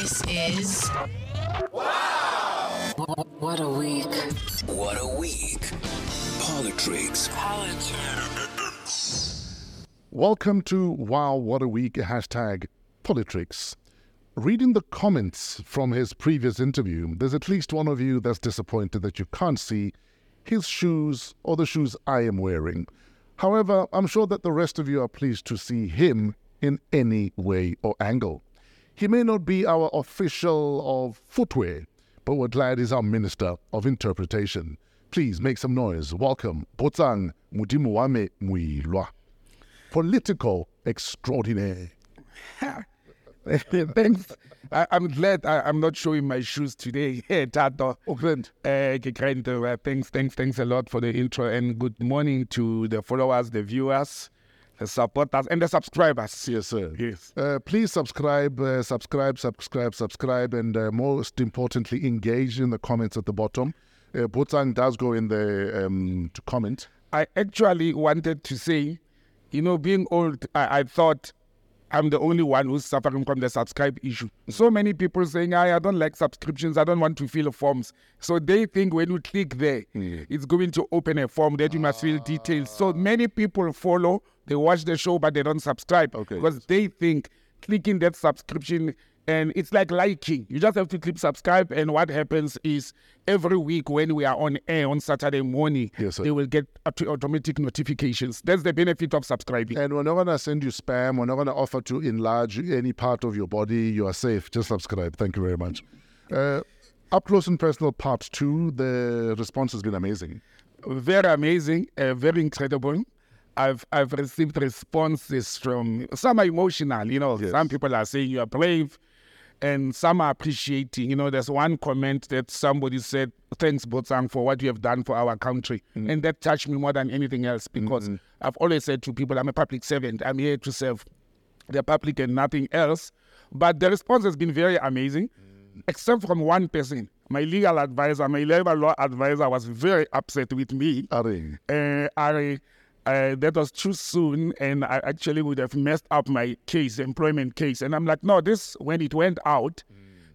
This is. Wow! what a week. What a week. PoliTricks. Welcome to Wow What a Week hashtag PoliTricks. Reading the comments from his previous interview, there's at least one of you that's disappointed that you can't see his shoes or the shoes I am wearing. However, I'm sure that the rest of you are pleased to see him in any way or angle. He may not be our official of footwear, but we're glad he's our minister of interpretation. Please make some noise. Welcome, Botsang Mudimuwame Moiloa political extraordinaire. Thanks. I, I'm glad I, I'm not showing my shoes today. Hey, Tato. Auckland. Uh, ke uh, thanks, thanks, thanks a lot for the intro and good morning to the followers, the viewers, the supporters, and the subscribers. Yes, sir. Yes. Uh, please subscribe, uh, subscribe, subscribe, subscribe, and uh, most importantly, engage in the comments at the bottom. Uh, Botsang does go in there um, to comment. I actually wanted to say, you know, being old, I, I thought I'm the only one who's suffering from the subscribe issue. So many people saying, I, I don't like subscriptions, I don't want to fill forms. So they think when you click there, it's going to open a form that you must fill details. So many people follow, they watch the show, but they don't subscribe Okay. because they think clicking that subscription and it's like liking. You just have to click subscribe, and what happens is every week when we are on air on Saturday morning, Yes, they will get automatic notifications. That's the benefit of subscribing. And we're not going to send you spam. We're not going to offer to enlarge any part of your body. You are safe. Just subscribe. Thank you very much. Uh, up close and personal part two. The response has been amazing. very amazing, uh, very incredible. I've I've received responses from some are emotional, you know. Yes. Some people are saying you are brave, and some are appreciating. You know, there's one comment that somebody said, "Thanks, Botsang, for what you have done for our country," and that touched me more than anything else because I've always said to people, "I'm a public servant. I'm here to serve the public and nothing else." But the response has been very amazing, except from one person. My legal advisor, my labor law advisor, was very upset with me Aring. uh, uh, that was too soon, and I actually would have messed up my case, employment case. And I'm like, no, this when it went out,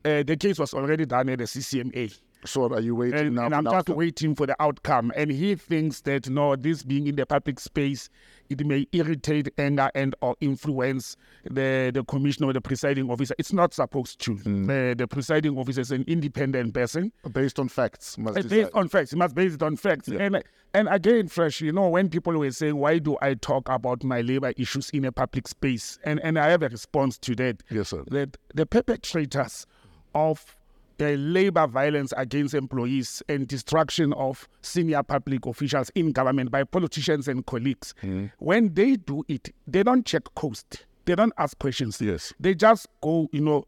uh, the case was already done at the CCMA, So are you waiting and, now? and I'm just waiting for the outcome. And he thinks that no, this being in the public space, it may irritate, anger, and or influence the the commissioner or the presiding officer. It's not supposed to. Uh, the presiding officer is an independent person. based on facts. Must It's decide. based on facts. It must base it on facts. And and again, fresh, you know, when people were saying, why do I talk about my labor issues in a public space? And and I have a response to that. Yes, sir. That the perpetrators of the labor violence against employees and destruction of senior public officials in government by politicians and colleagues, Hmm. when they do it, they don't check coast. They don't ask questions. Yes. They just go, you know,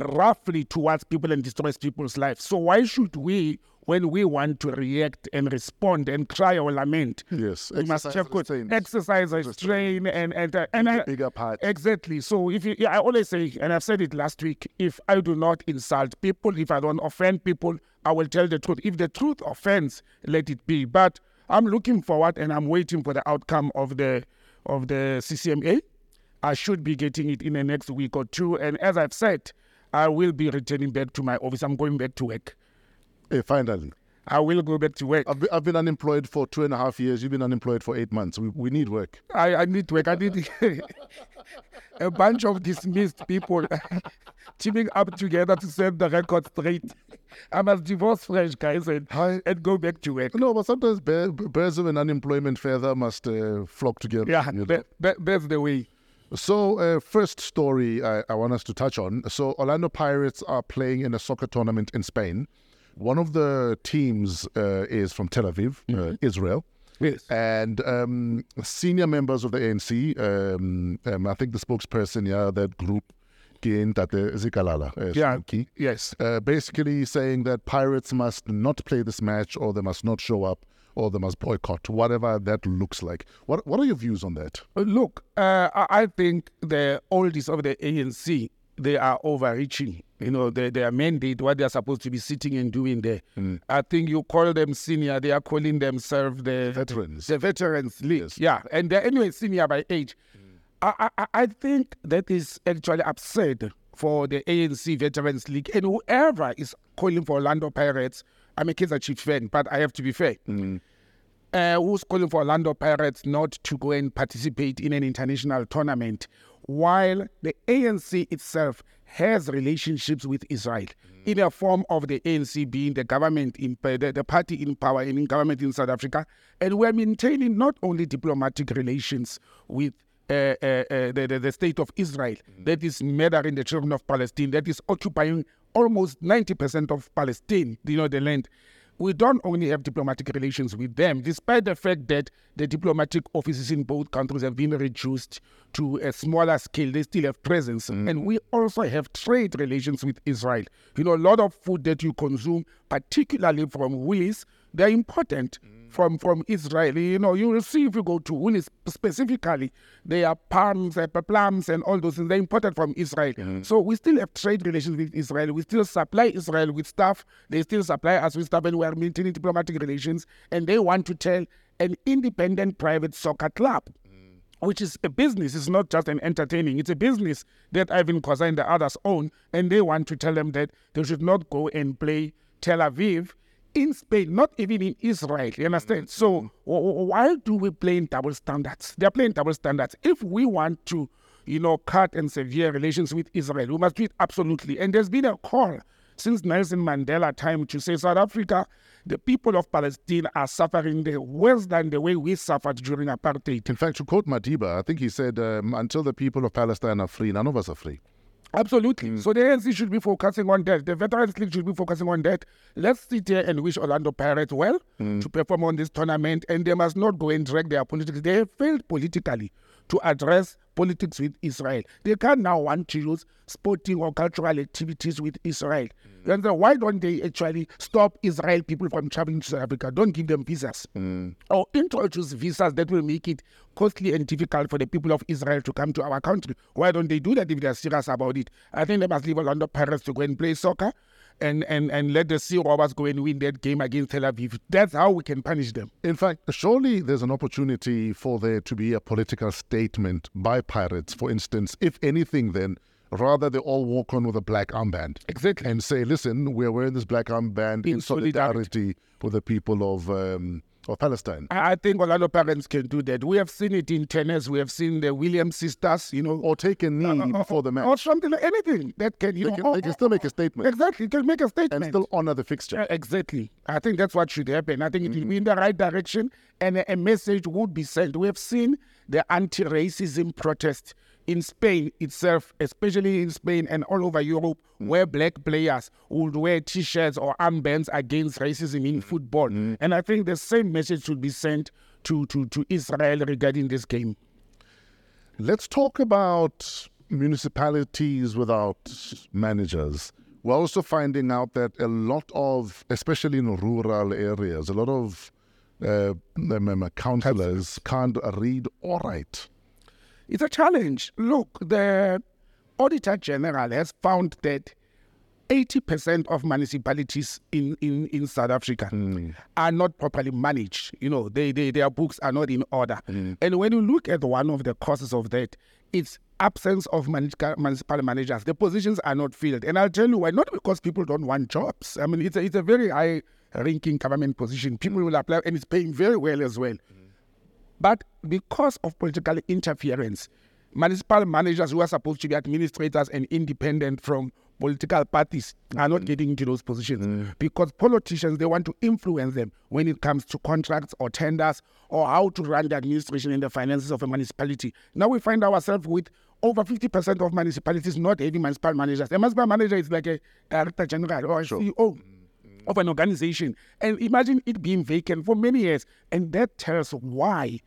roughly towards people and destroys people's lives. So why should we, when we want to react and respond and cry or lament, Yes, we must exercise check good exercise restraint and and uh, and I, Bigger part. exactly. So if you, yeah, I always say, and I've said it last week, if I do not insult people, if I don't offend people, I will tell the truth. If the truth offends, let it be. But I'm looking forward and I'm waiting for the outcome of the of the CCMA. I should be getting it in the next week or two. And as I've said, I will be returning back to my office. I'm going back to work. Hey, finally. I will go back to work. I've been, I've been unemployed for two and a half years. You've been unemployed for eight months. We, we need work. I, I need work. I need a bunch of dismissed people teaming up together to set the record straight. I must divorce Fresh, guys, and, Hi. and go back to work. No, but sometimes bear, birds of an unemployment feather must uh, flock together. Yeah, you know. that, that, that's the way. So, uh, first story I, I want us to touch on. So, Orlando Pirates are playing in a soccer tournament in Spain. One of the teams uh, is from Tel Aviv, uh, Israel. Yes. And um, senior members of the ANC, um, um, I think the spokesperson, yeah, that group, Tate Zikalala, uh, Yeah. Yes. uh, basically saying that Pirates must not play this match or they must not show up or they must boycott, whatever that looks like. What What are your views on that? Uh, Look, uh, I I think the oldies of the ANC, they are overreaching. You know, their, their mandate, what they're supposed to be sitting and doing there. Hmm. I think you call them senior, they are calling themselves the Veterans. The Veterans League. Yeah, and they're anyway senior by age. Hmm. I, I, I think that is actually absurd for the ANC Veterans League, and whoever is calling for Orlando Pirates, I'm a Kaizer Chiefs fan, but I have to be fair. Hmm. Uh, who's calling for Orlando Pirates not to go and participate in an international tournament, while the ANC itself has relationships with Israel in a form of the ANC being the government in the, the party in power and in government in South Africa, and we're maintaining not only diplomatic relations with uh, uh, uh, the, the, the state of Israel that is murdering the children of Palestine, that is occupying almost 90% of Palestine, you know, the land. We don't only have diplomatic relations with them, despite the fact that the diplomatic offices in both countries have been reduced to a smaller scale. They still have presence. Mm. And we also have trade relations with Israel. You know, a lot of food that you consume, particularly from Woolies, they're important mm. from from Israel. You know, you will see if you go to Woolies specifically, they are palms, plums, and all those things. They're important from Israel. Mm-hmm. So we still have trade relations with Israel. We still supply Israel with stuff. They still supply us with stuff, and we are maintaining diplomatic relations. And they want to tell an independent private soccer club mm. which is a business. It's not just an entertaining. It's a business that Irvin Khoza and the others own, and they want to tell them that they should not go and play Tel Aviv in Spain, not even in Israel. You understand? So w- w- why do we play in double standards? They're playing double standards. If we want to, you know, cut and severe relations with Israel, we must do it absolutely. And there's been a call since Nelson Mandela time to say South Africa, the people of Palestine are suffering the worse than the way we suffered during apartheid. In fact, to quote Madiba, I think he said, um, until the people of Palestine are free, none of us are free. Absolutely. So the ANC should be focusing on that. The Veterans League should be focusing on that. Let's sit here and wish Orlando Pirates well mm. to perform on this tournament, and they must not go and drag their politics. They have failed politically to address politics with Israel. They can now want to use sporting or cultural activities with Israel. And so why don't they actually stop Israel people from traveling to South Africa? Don't give them visas. Mm. Or introduce visas that will make it costly and difficult for the people of Israel to come to our country. Why don't they do that if they're serious about it? I think they must leave Orlando Pirates to go and play soccer and, and, and let the Sea Robbers go and win that game against Tel Aviv. That's how we can punish them. In fact, surely there's an opportunity for there to be a political statement by pirates, for instance. If anything, then rather they all walk on with a black armband Exactly. and say, listen, we're wearing this black armband in, In solidarity with the people of, um, of Palestine. I think a lot of parents can do that. We have seen it in tennis. We have seen the Williams sisters, you know, Or take a knee uh, uh, uh, before the man or something like anything that can, you They know, can, they oh, can still make a oh, statement exactly, it can make a statement. and still honor the fixture. Uh, exactly. I think that's what should happen. I think it will mm-hmm. be in the right direction and a, a message would be sent. We have seen the anti racism protest in Spain itself, especially in Spain and all over Europe, mm. where black players would wear t shirts or armbands against racism in mm. football. Mm. And I think the same message should be sent to, to, to Israel regarding this game. Let's talk about municipalities without managers. We're also finding out that a lot of, especially in rural areas, a lot of uh, councillors can't read or write. It's a challenge. Look, the Auditor General has found that 80% of municipalities in, in, in South Africa mm. are not properly managed. You know, they, they, their books are not in order. Mm. And when you look at one of the causes of that, it's absence of municipal municipal managers. The positions are not filled. And I'll tell you why. Not because people don't want jobs. I mean, it's a, it's a very high ranking government position. People will apply, and it's paying very well as well. But because of political interference, municipal managers who are supposed to be administrators and independent from political parties are not mm. getting into those positions mm. because politicians they want to influence them when it comes to contracts or tenders or how to run the administration and the finances of a municipality. Now we find ourselves with over 50% of municipalities not having municipal managers. A municipal manager is like a director general or a CEO mm. Of an organization. And imagine it being vacant for many years. And that tells why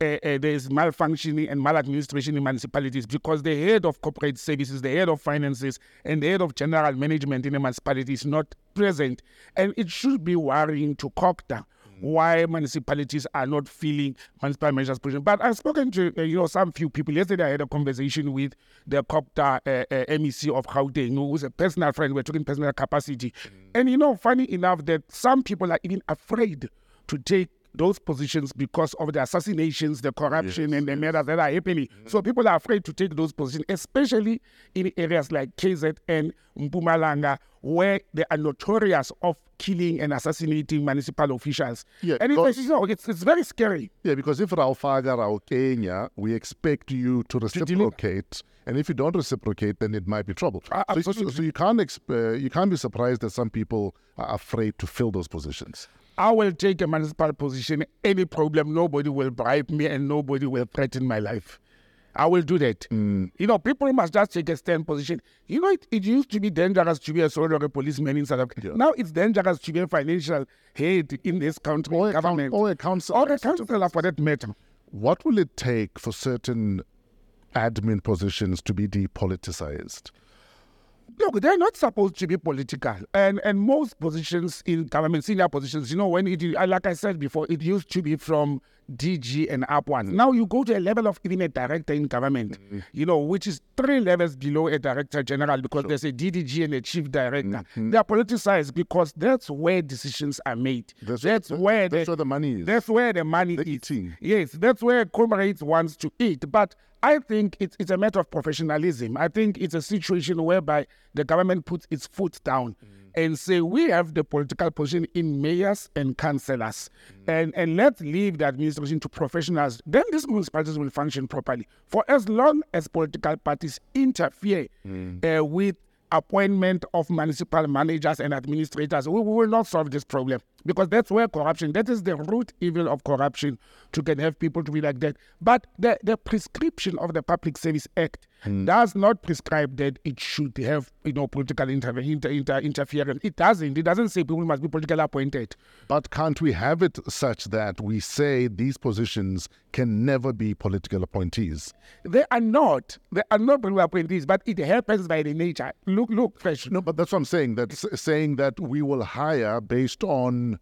uh, uh, there is malfunctioning and maladministration in municipalities because the head of corporate services, the head of finances, and the head of general management in a municipality is not present. And it should be worrying to CoGTA why municipalities are not feeling municipal measures position. But I've spoken to uh, you know some few people. Yesterday, I had a conversation with the CoGTA uh, uh, MEC of Gauteng, who's a personal friend. We're talking personal capacity, and you know, funny enough, that some people are even afraid to take those positions because of the assassinations, the corruption, and the murders that are happening. So people are afraid to take those positions, especially in areas like KZ and Mpumalanga, where they are notorious of killing and assassinating municipal officials. Yeah, and because- it's, you know, it's, it's very scary. Yeah, because if Raufaga Rao Kenya, we expect you to reciprocate, and if you don't reciprocate, then it might be trouble. Uh, so, so, so you can't exp- uh, you can't be surprised that some people are afraid to fill those positions. I will take a municipal position, any problem, nobody will bribe me and nobody will threaten my life. I will do that. Mm. You know, people must just take a stand position. You know, it, it used to be dangerous to be a soldier or a policeman in South Africa. Yeah. Now it's dangerous to be a financial head in this country, Or a government, or a council- or a councillor for that matter. What will it take for certain admin positions to be depoliticized? Look, they're not supposed to be political, and and most positions in government, senior positions, you know, when it uh, like I said before, it used to be from DG and up upwards. Now you go to a level of even a director in government, you know, which is three levels below a director general because there's a DDG and a chief director. They are politicized because that's where decisions are made. That's, That's- where that's the- where the money is. That's where the money The is. eating. Yes, that's where comrades wants to eat. But I think it's, it's a matter of professionalism. I think it's a situation whereby the government puts its foot down mm. and say we have the political position in mayors and councillors, mm. and and let's leave the administration to professionals. Then these municipalities will function properly. For as long as political parties interfere mm. uh, with appointment of municipal managers and administrators, we, we will not solve this problem because that's where corruption, that is the root evil of corruption to can have people to be like that. But the, the prescription of the Public Service Act hmm. does not prescribe that it should have, you know, political inter- inter- inter- interference. It doesn't. It doesn't say people must be politically appointed. But can't we have it such that we say these positions can never be political appointees? They are not. They are not political appointees, but it happens by the nature. Look, look, fresh. No, but that's what I'm saying. That's saying that we will hire based on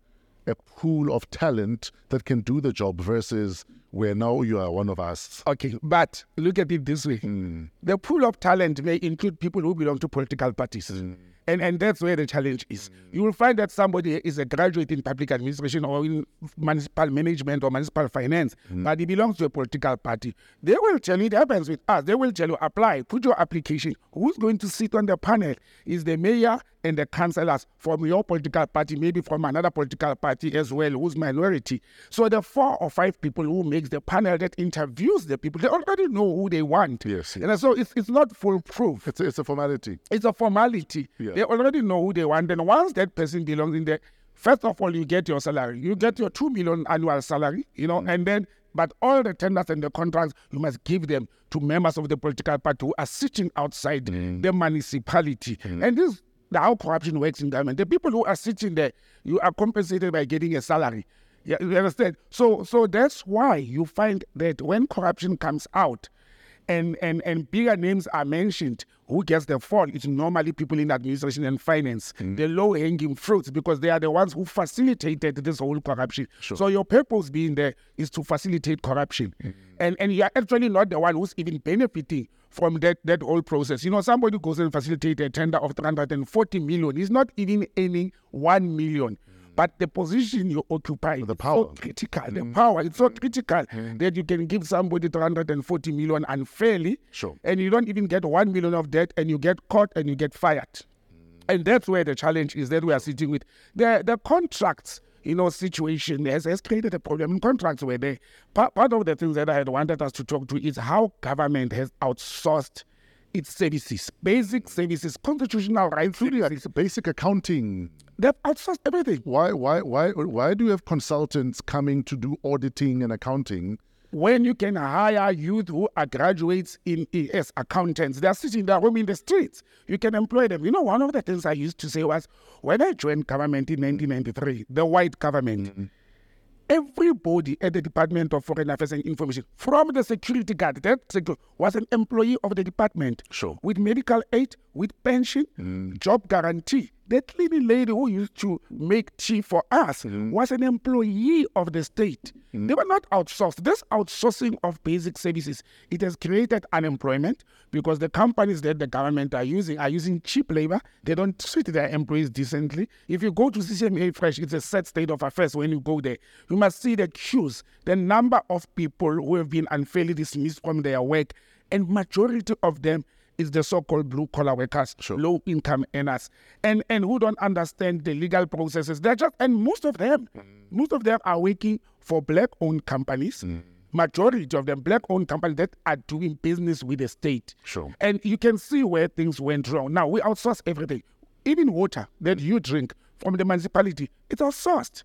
a pool of talent that can do the job versus where now you are one of us. Okay, but look at it this way. Hmm. The pool of talent may include people who belong to political parties. Hmm. And, and that's where the challenge is. Hmm. You will find that somebody is a graduate in public administration or in municipal management or municipal finance, but he belongs to a political party. They will tell you, it happens with us, they will tell you, apply, put your application. Who's going to sit on the panel is the mayor and the councillors from your political party, maybe from another political party as well, who's minority. So the four or five people who makes the panel that interviews the people, they already know who they want. Yes, And so it's, it's not foolproof. It's a, it's a formality. It's a formality. Yeah. They already know who they want. And once that person belongs in there, first of all, you get your salary. You get your two million annual salary, you know, mm. and then but all the tenders and the contracts you must give them to members of the political party who are sitting outside mm. the municipality. Mm. And this is how corruption works in government. The people who are sitting there, you are compensated by getting a salary. Yeah, you understand? So so that's why you find that when corruption comes out, and and and bigger names are mentioned who gets the fall it's normally people in administration and finance mm. the low hanging fruits because they are the ones who facilitated this whole corruption so your purpose being there is to facilitate corruption mm. and and you are actually not the one who's even benefiting from that that whole process you know somebody goes and facilitates a tender of 340 million he's not even earning 1 million mm. but the position you occupy The is power. so critical. The mm. power it's so mm. critical that you can give somebody 340 million unfairly, Sure. and you don't even get one million of that, and you get caught and you get fired. And that's where the challenge is that we are sitting with the the contracts. You know, situation has, has created a problem. In contracts were there. Part, part of the things that I had wanted us to talk to is how government has outsourced its services, basic services, constitutional rights. It's basic accounting. They've outsourced everything. Why, why, why, why do you have consultants coming to do auditing and accounting? When you can hire youth who are graduates in as accountants, they are sitting there in the streets. You can employ them. You know, one of the things I used to say was when I joined government in 1993, the white government, mm-hmm. everybody at the Department of Foreign Affairs and Information, from the security guard, that was an employee of the department. Sure. With medical aid, with pension, mm. job guarantee. Cleaning lady who used to make tea for us Mm-hmm. was an employee of the state. They were not outsourced. This outsourcing of basic services, it has created unemployment because the companies that the government are using are using cheap labor. They don't treat their employees decently. If you go to CCMA Fresh, it's a sad state of affairs when you go there. You must see the queues, the number of people who have been unfairly dismissed from their work, and majority of them is the so-called blue collar workers, low income earners, and and who don't understand the legal processes. They're just and most of them, mm. most of them are working for black-owned companies. Mm. Majority of them black-owned companies that are doing business with the state. Sure. And you can see where things went wrong. Now we outsource everything, even water that you drink from the municipality. It's outsourced. Mm.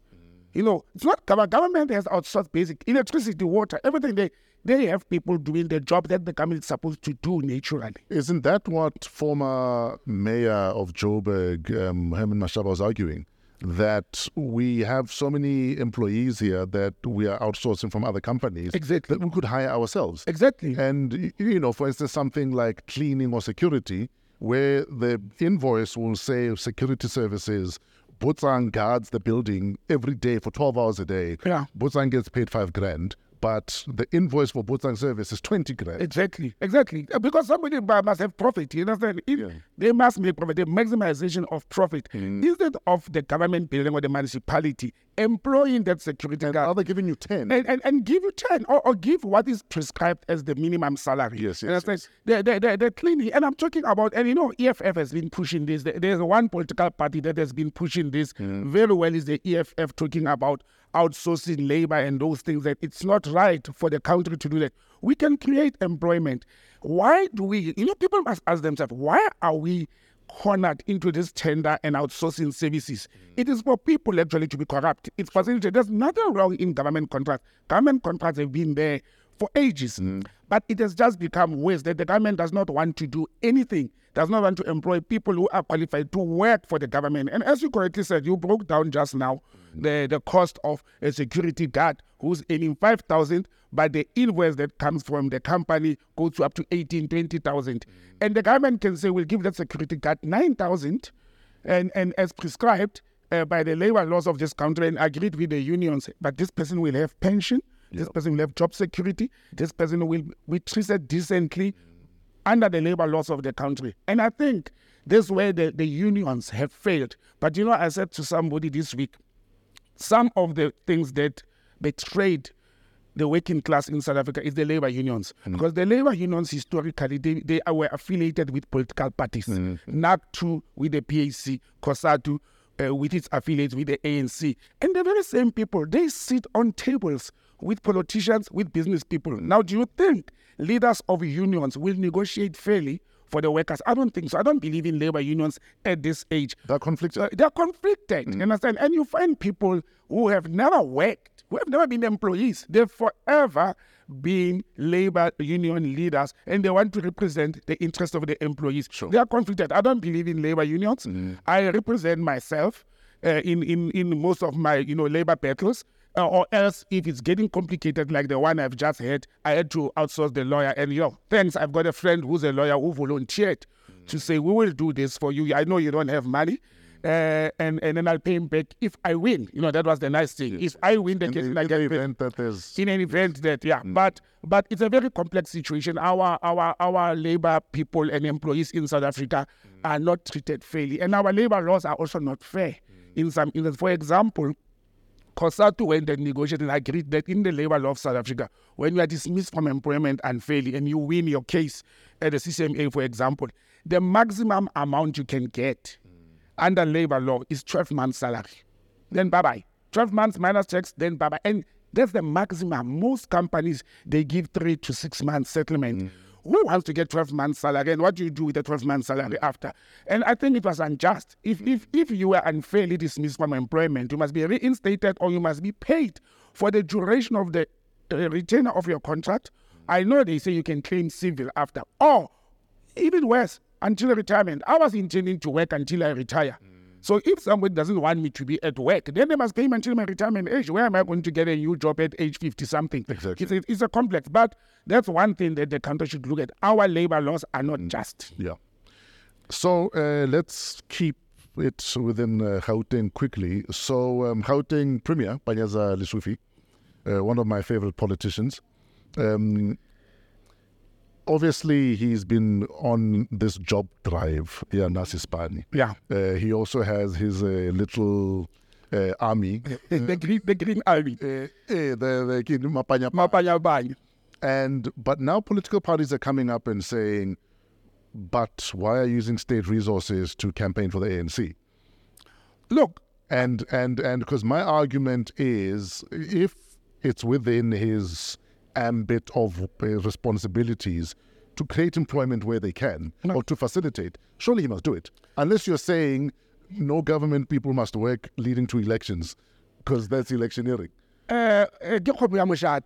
You know, it's not government. Government has outsourced basic electricity, water, everything. They they have people doing the job that the government is supposed to do naturally. Isn't that what former mayor of Joburg, um, Herman Mashaba, was arguing? That we have so many employees here that we are outsourcing from other companies Exactly. that we could hire ourselves. Exactly. And, you know, for instance, something like cleaning or security, where the invoice will say security services, Botsang guards the building every day for 12 hours a day. Yeah. Botsang gets paid five grand, but the invoice for Botsang service is 20 grand. Exactly, exactly. Uh, Because somebody must have profit. You understand? Yeah. Mm. They must make profit. The maximization of profit instead of the government building or the municipality employing that security And guard are they giving you 10? and, and, and give you 10 or, or give what is prescribed as the minimum salary. Yes, yes, understand? The, the, the, the cleaning, and I'm talking about, and you know, EFF has been pushing this. There's one political party that has been pushing this very well is the EFF talking about outsourcing labor and those things that it's not right for the country to do that. We can create employment. Why do we, you know, people must ask themselves, why are we cornered into this tender and outsourcing services. It is for people actually to be corrupt. It's facilitated. There's nothing wrong in government contracts. Government contracts have been there for ages, mm. but it has just become worse that the government does not want to do anything, does not want to employ people who are qualified to work for the government. And as you correctly said, you broke down just now the, the cost of a security guard who's earning 5,000, but the invoice that comes from the company goes to up to 18, 20,000. And the government can say, we'll give that security guard 9,000 and, and as prescribed uh, by the labor laws of this country and agreed with the unions, but this person will have pension, this person will have job security, this person will be treated decently under the labor laws of the country. And I think this is where the, the unions have failed. But you know, I said to somebody this week, some of the things that betrayed the working class in South Africa is the labor unions. Because the labor unions historically they, they were affiliated with political parties. NACTU with the PAC, COSATU uh, with its affiliates with the ANC. And the very same people, they sit on tables with politicians, with business people. Now, do you think leaders of unions will negotiate fairly for the workers? I don't think so. I don't believe in labor unions at this age. They're conflicted. Uh, they're conflicted. You understand? And you find people who have never worked, who have never been employees. They've forever been labor union leaders and they want to represent the interest of the employees. They are conflicted. I don't believe in labor unions. I represent myself uh, in, in, in most of my you know labor battles. Uh, or else, if it's getting complicated like the one I've just had, I had to outsource the lawyer. And know, thanks, I've got a friend who's a lawyer who volunteered to mm. say, we will do this for you. I know you don't have money. Mm. Uh, and, and then I'll pay him back if I win. You know, that was the nice thing. If I win the in, case, in paid event that in an event that yeah mm. but but it's a very complex situation our our our labor people and employees in south africa are not treated fairly and our labor laws are also not fair in some instances for example COSATU went and negotiated and agreed that in the labor law of South Africa, when you are dismissed from employment unfairly and you win your case at the CCMA, for example, the maximum amount you can get mm. under labor law is 12 months' salary. Then bye bye. 12 months minus tax, then bye bye. And that's the maximum. Most companies, they give three to six months settlement. Mm. Who wants to get 12 months salary and what do you do with the 12 months salary after? And I think it was unjust. If, if, if you were unfairly dismissed from employment, you must be reinstated or you must be paid for the duration of the uh, retainer of your contract. I know they say you can claim civil after. Or even worse, until retirement. I was intending to work until I retire. So if somebody doesn't want me to be at work, then they must pay me until my retirement age. Where am I going to get a new job at age 50 something? Exactly. It's a, it's a complex, but that's one thing that the country should look at. Our labor laws are not just. Yeah. So uh, let's keep it within uh, Gauteng quickly. So, um, Gauteng Premier, Panyaza Lesufi, uh, one of my favorite politicians, um, obviously he's been on this job drive here, Nasi iSpani. Yeah. Uh, he also has his uh, little uh, army. the green the green army. Uh, eh, the, the, kid, Mapanya- Mapanyabanya. and but now political parties are coming up and saying, but why are you using state resources to campaign for the ANC? Look, And and and because my argument is, if it's within his ambit of uh, responsibilities to create employment where they can or to facilitate, surely he must do it. Unless you're saying no government people must work leading to elections, because that's electioneering. Eh, eh, ke kgomo ya.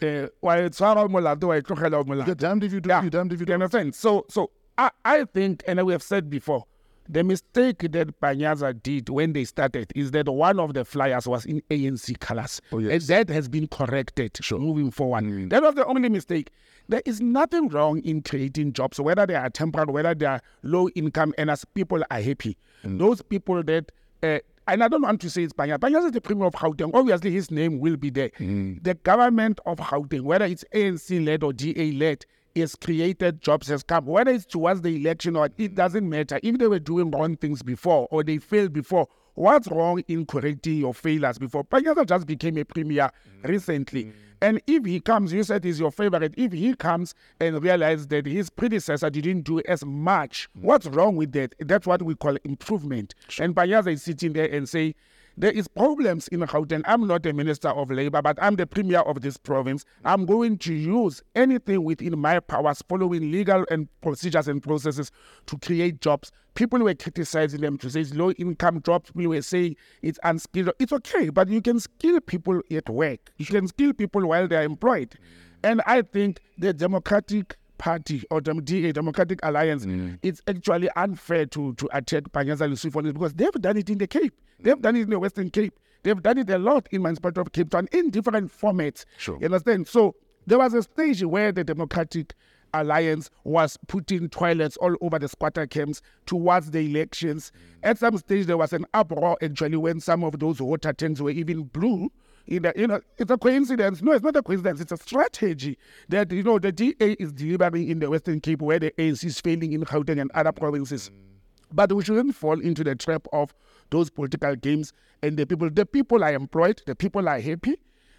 Eh, wa tshwara o molato wa tlogela o molato. You're damned if you do, Yeah. you're damned if you You don't. understand? So, so I, I think, and we have said before, the mistake that Panyaza did when they started is that one of the flyers was in ANC colors. Oh, yes. And that has been corrected Sure. moving forward. Mm. That was the only mistake. There is nothing wrong in creating jobs, whether they are temporary, whether they are low income and as People are happy. Mm. Those people that uh, and I don't want to say it's Panyaza. Panyaza is the premier of Gauteng. Obviously, his name will be there. Mm. The government of Gauteng, whether it's ANC led or DA led, has created jobs, has come. Whether it's towards the election or it doesn't matter. If they were doing wrong things before or they failed before, what's wrong in correcting your failures before? Panyaza just became a premier recently. Mm-hmm. And if he comes, you said he's your favorite. If he comes and realizes that his predecessor didn't do as much, mm. what's wrong with that? That's what we call improvement. And Panyaza is sitting there and say, there is problems in Gauteng. I'm not a minister of labor, but I'm the premier of this province. I'm going to use anything within my powers, following legal and procedures and processes to create jobs. People were criticizing them to say it's low income jobs. People were saying it's unskilled. It's okay, but you can skill people at work. You can skill people while they're employed. And I think the Democratic Party or Dem- DA, Democratic Alliance, mm. it's actually unfair to, to attack Panyaza this because they've done it in the Cape. They've done it in the Western Cape. They've done it a lot in municipality of Cape Town in different formats. Sure. You understand? So there was a stage where the Democratic Alliance was putting toilets all over the squatter camps towards the elections. Mm. At some stage, there was an uproar actually when some of those water tanks were even blue. In the, you know, it's a coincidence. No, it's not a coincidence. It's a strategy that you know the DA is delivering in the Western Cape, where the ANC is failing in Gauteng and other provinces. Mm. But we shouldn't fall into the trap of those political games. And the people, the people are employed, the people are happy.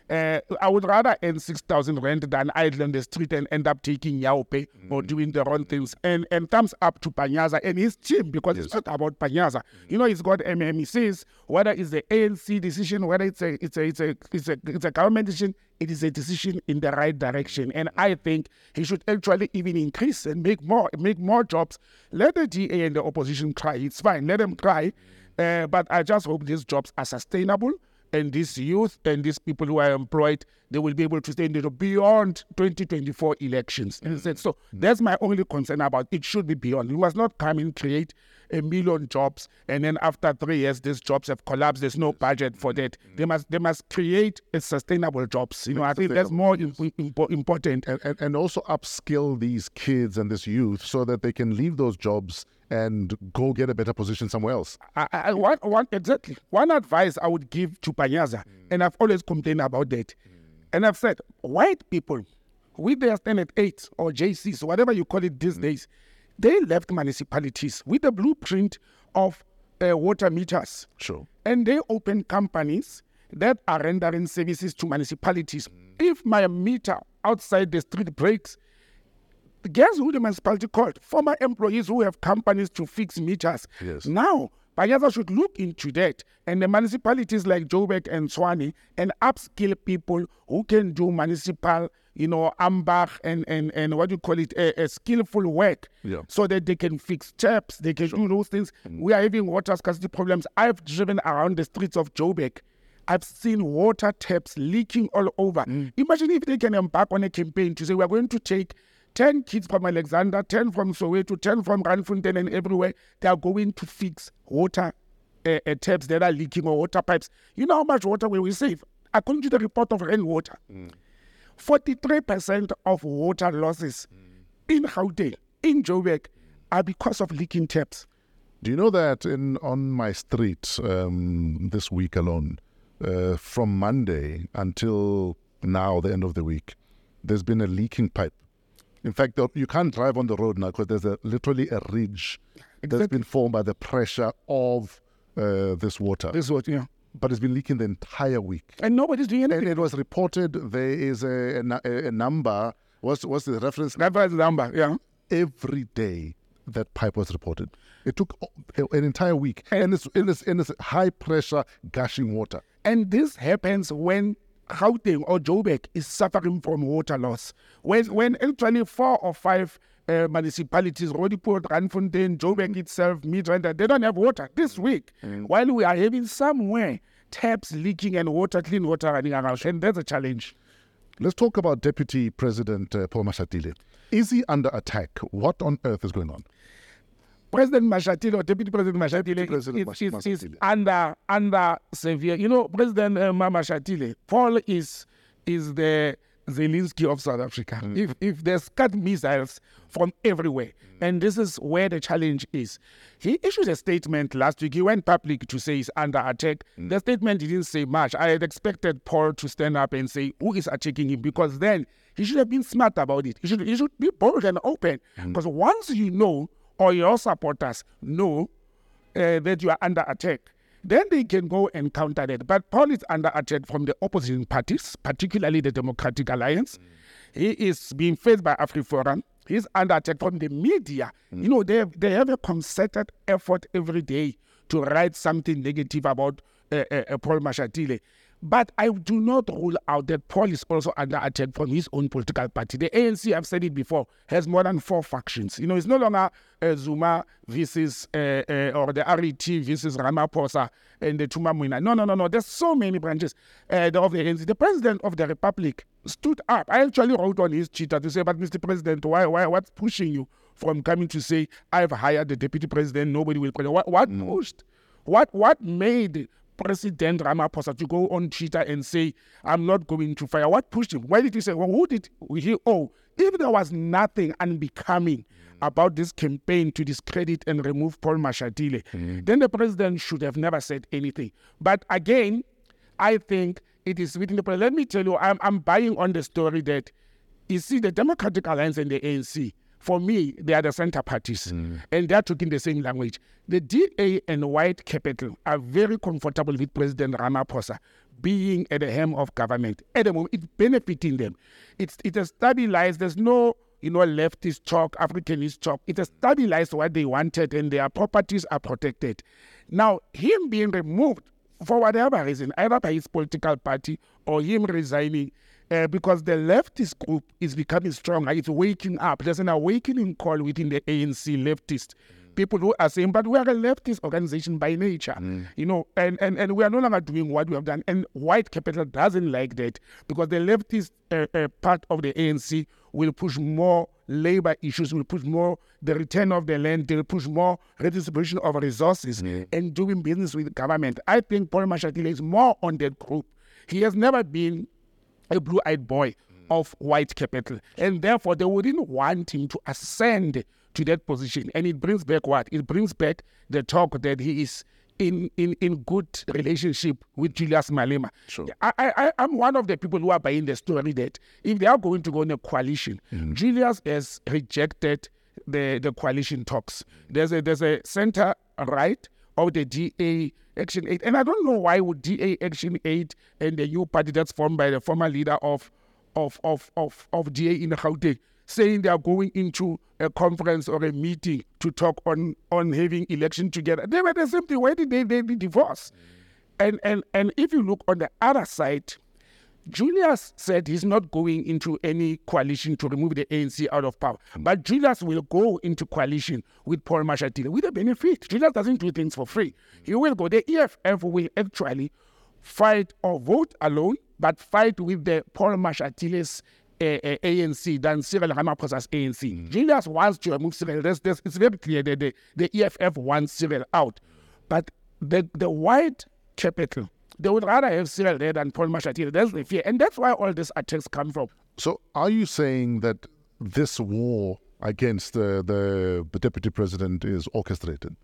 Uh, I would rather earn 6,000 rand than idle on the street and end up taking nyaope or doing the wrong things. And and thumbs up to Panyaza and his team because it's not about Panyaza. You know, he's got MM. He says whether it's the ANC decision, whether it's a it's a it's a it's a it's a government decision, it is a decision in the right direction. And I think he should actually even increase and make more make more jobs. Let the DA and the opposition try. It's fine. Let them try. Uh, but I just hope these jobs are sustainable and these youth and these people who are employed, they will be able to stay in the job beyond 2024 elections. Said, mm. so mm. that's my only concern about it should be beyond. We must not come and create a million jobs and then after three years these jobs have collapsed. There's no budget for that. Mm. They must they must create a sustainable jobs. You know, I think that's more im- impo- important. and, and, and also upskill these kids and this youth so that they can leave those jobs and go get a better position somewhere else. I, I, one, one, exactly. One advice I would give to Panyaza, mm. and I've always complained about that, mm. and I've said, white people, with their standard eight or JCs, whatever you call it these mm. days, they left municipalities with the blueprint of uh, water meters. Sure. And they open companies that are rendering services to municipalities. If my meter outside the street breaks, guess who the municipality called? Former employees who have companies to fix meters. Yes. Now, Panyaza should look into that. And the municipalities like Joburg and Tshwane and upskill people who can do municipal, you know, ambach and, and, and what do you call it, a, a skillful work. Yeah. So that they can fix taps, they can do those things. Mm. We are having water scarcity problems. I've driven around the streets of Joburg. I've seen water taps leaking all over. Mm. Imagine if they can embark on a campaign to say we're going to take 10 kids from Alexandra, 10 from Soweto, 10 from Randfontein and everywhere. They are going to fix water uh, uh, taps that are leaking or water pipes. You know how much water will we save? According to the report of Rand Water, 43% of water losses in Gauteng, in Joburg, are because of leaking taps. Do you know that in on my street um, this week alone, uh, from Monday until now, the end of the week, there's been a leaking pipe. In fact, the- you can't drive on the road now because there's a, literally a ridge that's been formed by the pressure of uh, this water. This is what, yeah. but it's been leaking the entire week. And nobody's doing And anything. it was reported there is a, a, a number. What's, what's the reference? Reference number, yeah. Every day that pipe was reported. It took an entire week. And it's, and it's, and it's high pressure gushing water. And this happens when Gauteng or Joburg is suffering from water loss. When when actually four or five uh, municipalities, Roodepoort, Randfontein, Joburg itself, Midrand, they don't have water this week. While we are having somewhere taps leaking and water, clean water running around. And that's a challenge. Let's talk about Deputy President uh, Paul Mashatile. Is he under attack? What on earth is going on? President Mashatile or Deputy President Mashatile President is, is, is under under severe. You know, President uh, Mama Mashatile, Paul is is the Zelensky of South Africa. Mm. If if there's cut missiles from everywhere, and this is where the challenge is. He issued a statement last week. He went public to say he's under attack. Mm. The statement didn't say much. I had expected Paul to stand up and say who is attacking him because then he should have been smart about it. He should he should be bold and open Mm. because once you know or your supporters know uh, that you are under attack, then they can go and counter that. But Paul is under attack from the opposition parties, particularly the Democratic Alliance. He is being faced by AfriForum. He's under attack from the media. You know, they have, they have a concerted effort every day to write something negative about uh, uh, uh, Paul Mashatile. But I do not rule out that Paul is also under attack from his own political party. The ANC, I've said it before, has more than four factions. You know, it's no longer uh, Zuma versus, uh, uh, or the RET versus Ramaphosa and the Thuma Mina. No, no, no, no. There's so many branches uh, of the ANC. The president of the republic stood up. I actually wrote on his Twitter to say, but Mr. President, why, why, what's pushing you from coming to say, I've hired the deputy president, nobody will? What, what pushed? What, what made President Ramaphosa to go on Twitter and say, I'm not going to fire. What pushed him? Why did he say, well, who did he owe? Oh, if there was nothing unbecoming mm. about this campaign to discredit and remove Paul Mashatile, mm. then the president should have never said anything. But again, I think it is within the president. Let me tell you, I'm, I'm buying on the story that you see the Democratic Alliance and the ANC, for me, they are the center parties mm. and they're talking the same language. The DA and white capital are very comfortable with President Ramaphosa being at the helm of government. At the moment, it's benefiting them. It's, it has stabilized. There's no you know, leftist chalk, Africanist chalk. It has stabilized what they wanted and their properties are protected. Now, him being removed for whatever reason, either by his political party or him resigning, uh, because the leftist group is becoming stronger. It's waking up. There's an awakening call within the ANC leftist. People who are saying, but we are a leftist organization by nature, you know, and, and, and we are no longer doing what we have done. And white capital doesn't like that because the leftist uh, uh, part of the ANC will push more labor issues, will push more the return of the land, they'll push more redistribution of resources and doing business with government. I think Paul Mashatile is more on that group. He has never been a blue-eyed boy mm. of white capital, and therefore they wouldn't want him to ascend to that position. And it brings back what? It brings back the talk that he is in in, in good relationship with Julius Malema. Sure. I, I I'm one of the people who are buying the story that if they are going to go in a coalition, mm-hmm. Julius has rejected the the coalition talks. Mm. There's a there's a center right of the DA ActionSA. And I don't know why would DA ActionSA and the new party that's formed by the former leader of of of of, of DA in the Gauteng saying they are going into a conference or a meeting to talk on on having election together. They were the same thing. Why did they, they, they divorce? And and and if you look on the other side, Julius said he's not going into any coalition to remove the ANC out of power. But Julius will go into coalition with Paul Mashatile with a benefit. Julius doesn't do things for free. He will go. The EFF will actually fight or vote alone, but fight with the Paul Mashatile's uh, uh, ANC than Cyril Ramaphosa's ANC. Julius wants to remove Cyril. There's, there's, it's very clear that the, the EFF wants Cyril out. But the, the white capital, they would rather have Cyril there than Paul Mashatile. That's the fear. And that's why all these attacks come from. So, are you saying that this war against uh, the, the deputy president is orchestrated?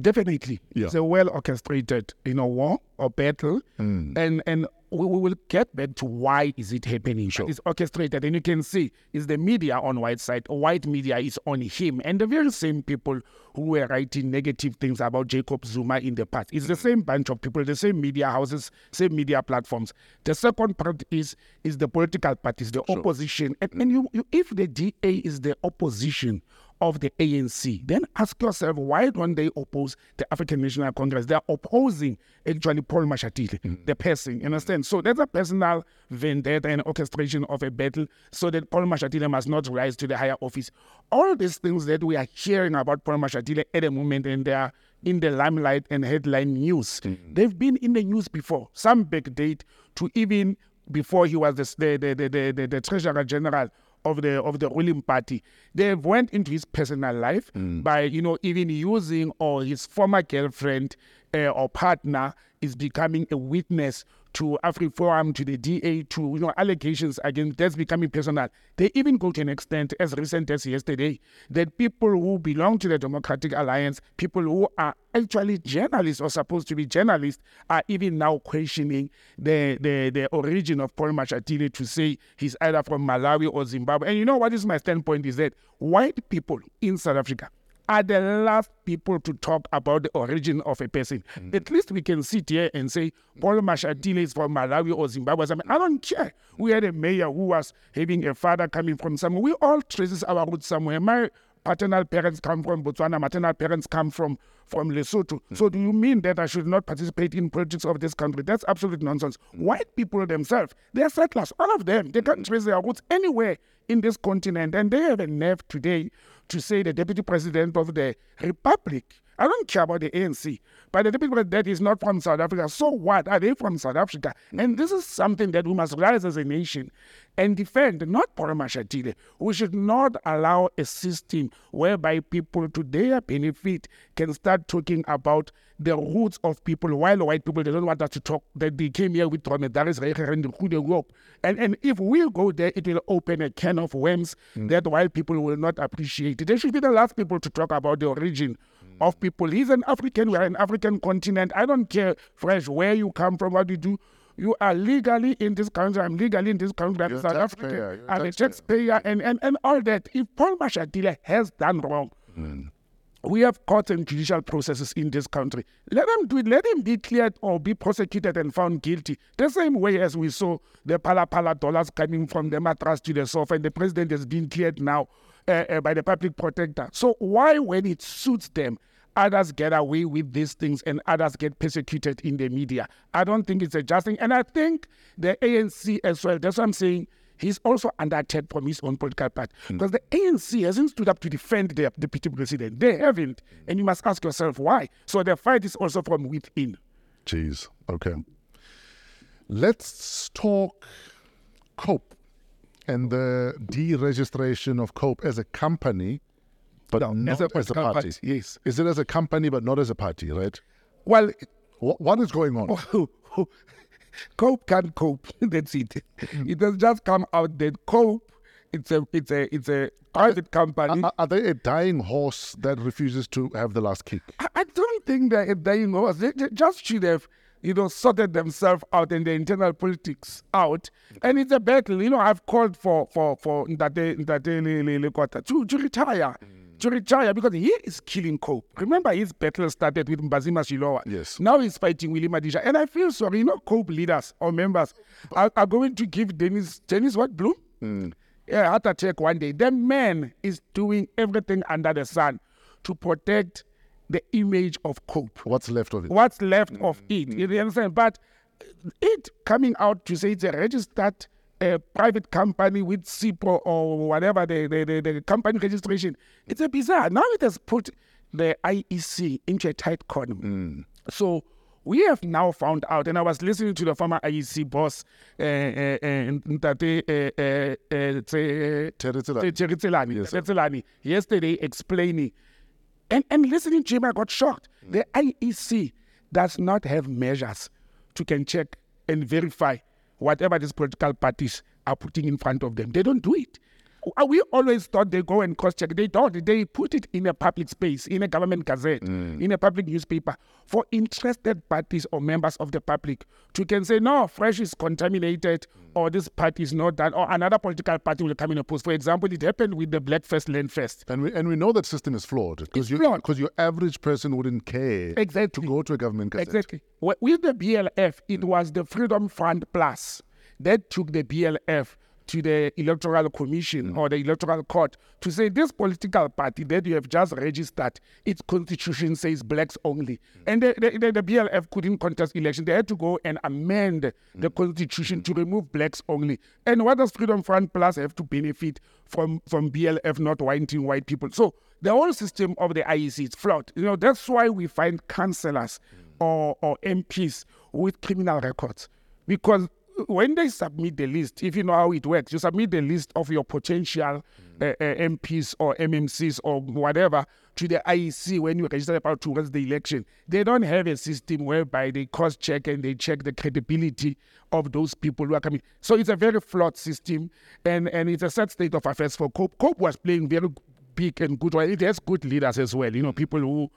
Definitely, Yeah. it's a well orchestrated, you know, war or battle, Mm. and and we, we will get back to why is it happening. But It's orchestrated, and you can see is the media on white side. White media is on him, and the very same people who were writing negative things about Jacob Zuma in the past. It's the same bunch of people, the same media houses, same media platforms. The second part is is the political parties, the opposition, and, and you, you if the DA is the opposition of the ANC, then ask yourself why don't they oppose the African National Congress? They're opposing actually Paul Mashatile, hmm. the person. You understand? So that's a personal vendetta and orchestration of a battle so that Paul Mashatile must not rise to the higher office. All these things that we are hearing about Paul Mashatile at the moment and they are in the limelight and headline news. Hmm. They've been in the news before. Some backdate to even before he was the, the, the, the, the, the Treasurer General of the of the ruling party. they have went into his personal life by you know even using or his former girlfriend uh, or partner is becoming a witness to AfriForum, to the DA, to you know allegations against that's becoming personal. They even go to an extent as recent as yesterday that people who belong to the Democratic Alliance, people who are actually journalists or supposed to be journalists, are even now questioning the the, the origin of Paul Mashatile to say he's either from Malawi or Zimbabwe. And you know what is my standpoint is that white people in South Africa are the last people to talk about the origin of a person. Mm. At least we can sit here and say Paul Mashatile is from Malawi or Zimbabwe. I mean, I don't care. We had a mayor who was having a father coming from somewhere. We all traces our roots somewhere. My paternal parents come from Botswana, maternal parents come from from Lesotho. Mm. So do you mean that I should not participate in politics of this country? That's absolute nonsense. White people themselves, they are settlers, all of them. They can't trace their roots anywhere in this continent, and they have a nerve today to say the deputy president of the republic. I don't care about the ANC, but the people that is not from South Africa. So what? Are they from South Africa? And this is something that we must realize as a nation and defend, not Paul Mashatile. We should not allow a system whereby people, to their benefit, can start talking about the roots of people while white people they don't want us to talk that they came here with dromedaries and Europe. And and if we go there, it will open a can of worms mm. that white people will not appreciate. They should be the last people to talk about the origin of people. He's an African, we're an African continent. I don't care, Fresh, where you come from, what you do. You are legally in this country. I'm legally in this country. I'm South African. I'm a taxpayer. and, and, and all that. If Paul Mashatile has done wrong, we have court and judicial processes in this country. Let them do it. Let him be cleared or be prosecuted and found guilty. The same way as we saw the Phala Phala dollars coming from the mattress to the sofa, and the president has been cleared now uh, uh, by the public protector. So why, when it suits them, others get away with these things and others get persecuted in the media? I don't think it's a just thing, and I think the ANC as well. That's what I'm saying he's also under attack from his own political party mm. because the ANC hasn't stood up to defend their deputy president. They haven't, and you must ask yourself why. So the fight is also from within. Jeez. Okay. Let's talk COPE and the deregistration of COPE as a company, but not as a, political party. party, yes. Is it as a company but not as a party, right? Well, What, what is going on? cope can cope. That's it. Hmm. It has just come out that cope. It's a it's a it's a private uh, uh, company. Are, are they a dying horse that refuses to have the last kick? I, I don't think they're a dying horse. They, they just should have, you know, sorted themselves out and the internal politics out. And it's a battle. You know, I've called for for for Ndate Ndate Le- Le- Lekota to to retire. Hmm. To retire because he is killing Cope. Remember, his battle started with Mbhazima Shilowa. Yes. Now he's fighting Willie Madisha. And I feel sorry, you know, Cope leaders or members are, are going to give Dennis, Dennis what, Bloom? Hmm. Yeah, heart attack one day. The man is doing everything under the sun to protect the image of Cope. What's left of it? What's left of hmm. it? Hmm. You understand? But it coming out to say it's a registered uh, private company with CIPO or whatever the, the, the, the company registration, it's a bizarre. Now it has put the IEC into a tight corner. Mm. So we have now found out, and I was listening to the former IEC boss, eh, eh, eh, Ntate, Tse- Terry Tselane. Terry Tselane, Tselane, yesterday explaining and, and listening to him, I got shocked. The IEC does not have measures to can check and verify whatever these political parties are putting in front of them. They don't do it. We always thought they go and cross check. They don't. They put it in a public space, in a government gazette, mm. in a public newspaper, for interested parties or members of the public to can say, no, fresh is contaminated, mm. or this party is not done, or another political party will come in post. For example, it happened with the Black First Land First. And we and we know that system is flawed because you flawed. your average person wouldn't care Exactly. to go to a government gazette. Exactly. With the BLF, it mm. was the Freedom Front Plus that took the BLF to the Electoral Commission or the Electoral Court to say this political party that you have just registered, its constitution says blacks only. Mm. And the, the, the, the BLF couldn't contest election. They had to go and amend the mm. constitution to remove blacks only. And what does Freedom Front Plus have to benefit from, from BLF not wanting white people? So the whole system of the IEC is flawed. You know, that's why we find councillors mm. or, or MPs with criminal records. Because when they submit the list, if you know how it works, you submit the list of your potential uh, uh, MPs or MMCs or whatever to the IEC when you register about towards the election. They don't have a system whereby they cross check and they check the credibility of those people who are coming. So it's a very flawed system and, and it's a sad state of affairs for COPE. COPE was playing very big and good role. It has good leaders as well, you know, people who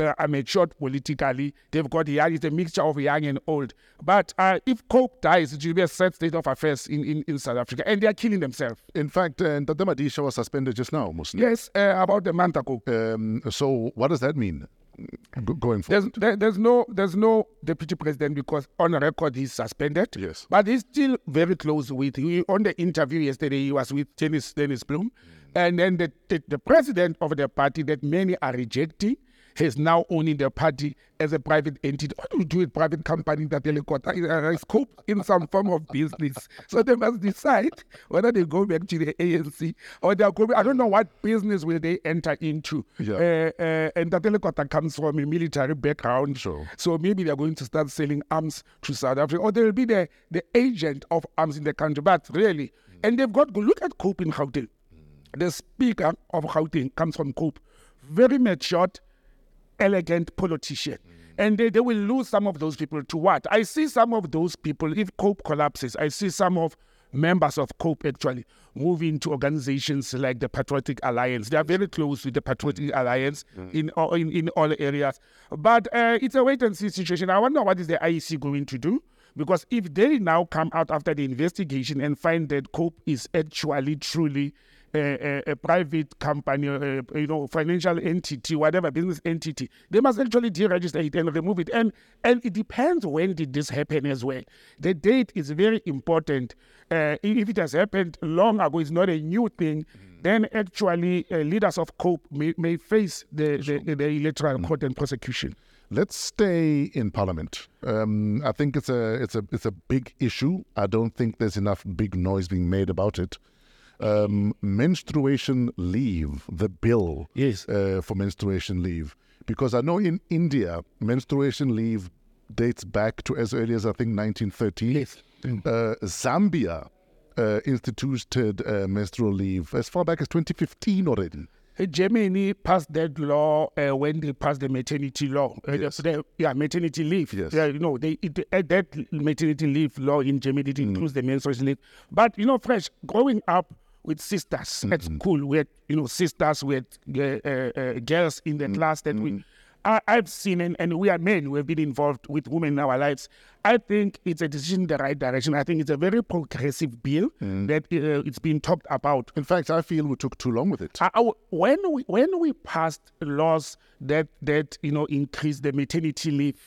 uh, are matured politically. They've got young, it's a mixture of young and old. But uh, if Cope dies, it will be a sad state of affairs in, in, in South Africa. And they are killing themselves. In fact, uh, Ntata Madisha was suspended just now, Muslim. Yes, uh, about a month ago. Um, so what does that mean go- going There's, forward? there, there's no there's no deputy president because on record he's suspended. Yes. But he's still very close with he, on the interview yesterday he was with Dennis Dennis Bloom. And then the, the, the president of the party that many are rejecting is now owning the party as a private entity. What do you do with private company that they got a scope in some form of business? So they must decide whether they go back to the ANC or they are going. I don't know what business will they enter into. Yeah. Uh, uh, and Tatelekota comes from a military background. Sure. So maybe they're going to start selling arms to South Africa, or they will be the, the agent of arms in the country. But really, and they've got look at Cope in Gauteng. The speaker of Gauteng comes from Cope, very matured, elegant politician. And they, they will lose some of those people to what? I see some of those people, if COPE collapses, I see some of members of COPE actually move into organizations like the Patriotic Alliance. They are very close with the Patriotic mm. Alliance mm. in, all, in, in all areas. But uh, it's a wait and see situation. I wonder what is the IEC going to do? Because if they now come out after the investigation and find that COPE is actually truly a, a, a private company, uh, you know, financial entity, whatever business entity, they must actually deregister it and remove it. And and it depends when did this happen as well. The date is very important. Uh, if it has happened long ago, it's not a new thing. Then actually, uh, leaders of COPE may, may face the, the, the electoral court and prosecution. Let's stay in Parliament. Um, I think it's a it's a it's a big issue. I don't think there's enough big noise being made about it. Um, menstruation leave, the bill Yes. uh, for menstruation leave, because I know in India menstruation leave dates back to as early as I think 1913. Yes. Uh, Zambia uh, instituted uh, menstrual leave as far back as 2015 already. Germany passed that law uh, when they passed the maternity law. Uh, Yes. yeah, maternity leave. Yes. Yeah, you know, they it, uh, that maternity leave law in Germany it includes the menstruation leave. But you know, fresh growing up with sisters at school, with you know sisters with uh, uh, uh, girls in the class that we. I, I've seen, and, and we are men who have been involved with women in our lives. I think it's a decision in the right direction. I think it's a very progressive bill that uh, it's been talked about. In fact, I feel we took too long with it. I- I- when we when we passed laws that that you know increase the maternity leave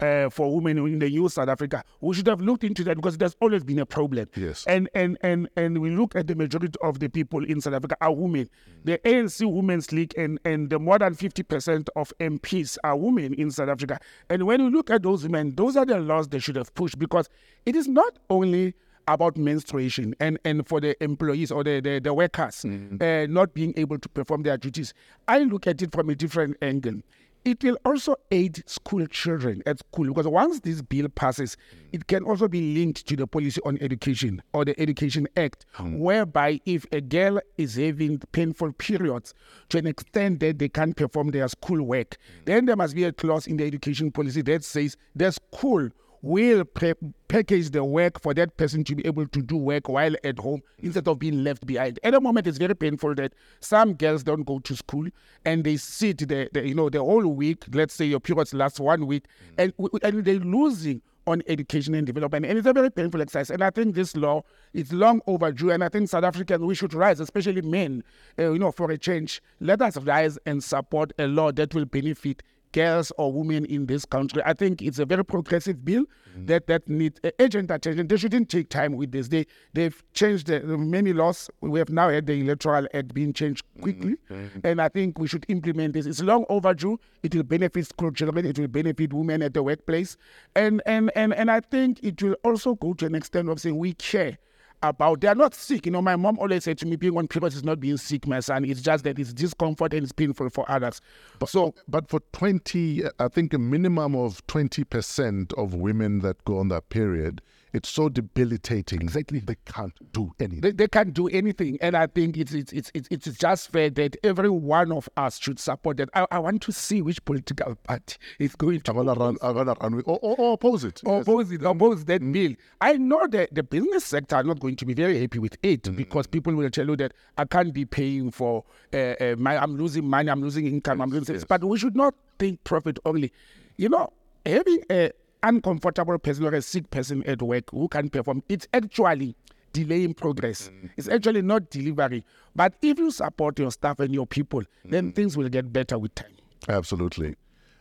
uh, for women in the new South Africa, we should have looked into that because there's always been a problem. Yes. And and and and we look at the majority of the people in South Africa are women. The ANC Women's League and and the more than fifty percent of MPs are women in South Africa. And when we look at those women, those are the laws they should have pushed because it is not only about menstruation and, and for the employees or the, the, the workers uh, not being able to perform their duties. I look at it from a different angle. It will also aid school children at school because once this bill passes, mm. it can also be linked to the policy on education or the Education Act, mm. whereby if a girl is having painful periods to an extent that they can't perform their school work, mm. then there must be a clause in the education policy that says the school will pre- package the work for that person to be able to do work while at home instead of being left behind. At the moment, it's very painful that some girls don't go to school and they sit the, the you know the whole week. Let's say your periods last one week, and and they're losing on education and development. And it's a very painful exercise. And I think this law is long overdue. And I think South Africans, we should rise, especially men, uh, you know, for a change. Let us rise and support a law that will benefit girls or women in this country. I think it's a very progressive bill mm-hmm. that that needs urgent attention. They shouldn't take time with this. They they've changed the, many laws. We have now had the electoral act being changed quickly, mm-hmm. and I think we should implement this. It's long overdue. It will benefit school children. It will benefit women at the workplace, and and and and I think it will also go to an extent of saying we care about they are not sick. You know, my mom always said to me, being on periods is not being sick, my son. It's just that it's discomfort and it's painful for others. But, so, but for twenty, I think a minimum of twenty percent of women that go on that period it's so debilitating. Exactly. They can't do anything. They, they can't do anything. And I think it's, it's, it's, it's, it's just fair that every one of us should support that. I, I want to see which political party is going to. I'm going to run, I'm gonna run with, or, or, or oppose it. Or oppose it, oppose that mm. bill. I know that the business sector are not going to be very happy with it mm. because people will tell you that I can't be paying for, uh, uh, my, I'm losing money, I'm losing income, yes, I'm losing yes. But we should not think profit only. You know, having a uncomfortable person or a sick person at work who can perform, it's actually delaying progress. Mm-hmm. It's actually not delivery. But if you support your staff and your people, mm-hmm. then things will get better with time. Absolutely.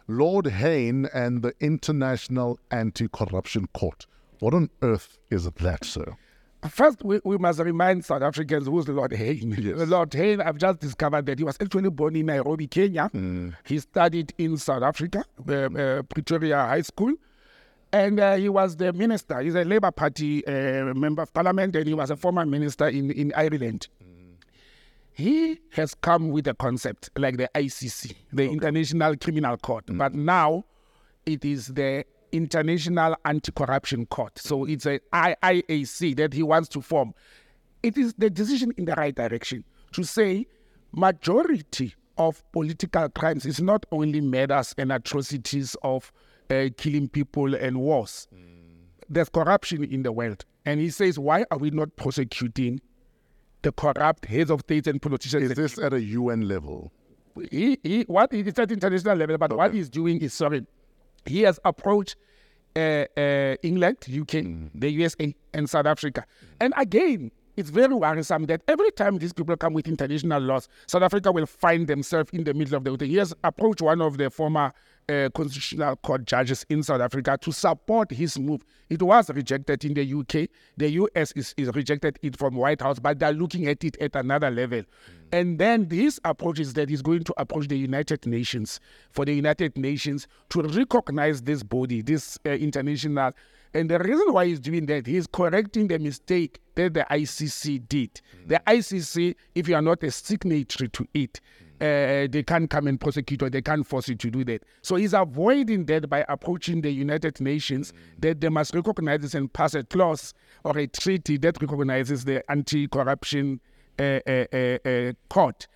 Lord Hain and the International Anti Corruption Court. What on earth is that, sir? First, we, we must remind South Africans who's Lord Hain. Yes. Lord Hain, I've just discovered that he was actually born in Nairobi, Kenya. Mm. He studied in South Africa, uh, uh, Pretoria High School and uh, he was the minister. He's a Labour Party uh, member of Parliament, and he was a former minister in in Ireland. Mm. He has come with a concept like the ICC, the okay. International Criminal Court, mm. but now it is the International Anti-Corruption Court. So it's an IIAC that he wants to form. It is the decision in the right direction to say majority of political crimes is not only murders and atrocities of uh, killing people and wars. Mm. There's corruption in the world. And he says, why are we not prosecuting the corrupt heads of states and politicians? Is this at a UN level? He, he, what it's at international level, but okay. what he's doing is, sorry, he has approached uh, uh, England, UK, mm. the USA, and South Africa. Mm. And again, it's very worrisome that every time these people come with international laws, South Africa will find themselves in the middle of the water. He has approached one of the former uh, constitutional court judges in South Africa to support his move. It was rejected in the UK. The US is, is rejected it from White House, but they're looking at it at another level. Mm. And then this approach is that he's going to approach the United Nations for the United Nations to recognize this body, this uh, international and the reason why he's doing that, he's correcting the mistake that the ICC did. Mm. The ICC, if you are not a signatory to it, uh, they can't come and prosecute or they can't force you to do that. So he's avoiding that by approaching the United Nations that they must recognize this and pass a clause or a treaty that recognizes the anti-corruption uh, uh, uh, uh court.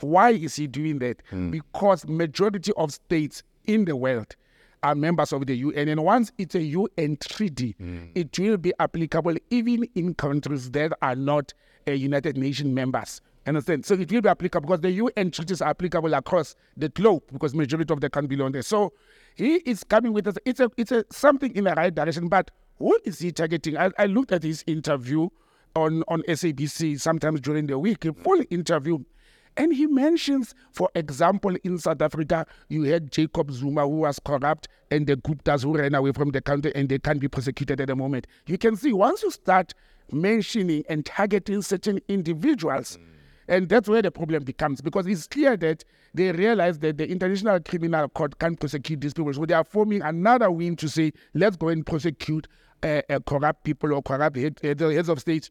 Why is he doing that? Mm. Because majority of states in the world are members of the UN. And once it's a UN treaty, mm. it will be applicable even in countries that are not uh, United Nations members. Understand? So it will be applicable because the UN treaties are applicable across the globe because majority of the countries belong there. So he is coming with us. It's a it's a something in the right direction. But what is he targeting? I, I looked at his interview on on SABC sometimes during the week, a full interview. And he mentions, for example, in South Africa, you had Jacob Zuma, who was corrupt, and the Guptas who ran away from the country, and they can't be prosecuted at the moment. You can see once you start mentioning and targeting certain individuals, mm. And that's where the problem becomes because it's clear that they realize that the International Criminal Court can't prosecute these people. So they are forming another wing to say, let's go and prosecute uh, uh, corrupt people or corrupt head, uh, heads of state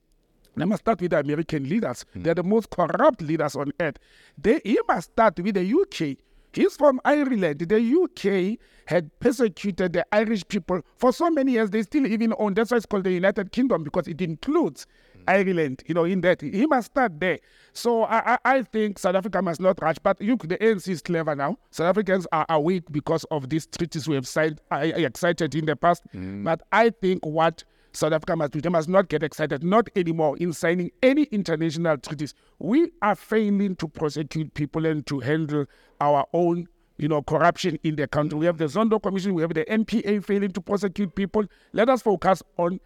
they must start with the American leaders. Mm. They're the most corrupt leaders on earth. They, he must start with the UK. He's from Ireland. The UK had persecuted the Irish people for so many years. They still even own. That's why it's called the United Kingdom because it includes. Ireland, you know, in that. He must start there. So I, I, I think South Africa must not rush. But look, the ANC is clever now. South Africans are awake because of these treaties we have signed, I, I excited in the past. Mm. But I think what South Africa must do, they must not get excited, not anymore in signing any international treaties. We are failing to prosecute people and to handle our own you know, corruption in the country. We have the Zondo Commission, we have the NPA failing to prosecute people. Let us focus on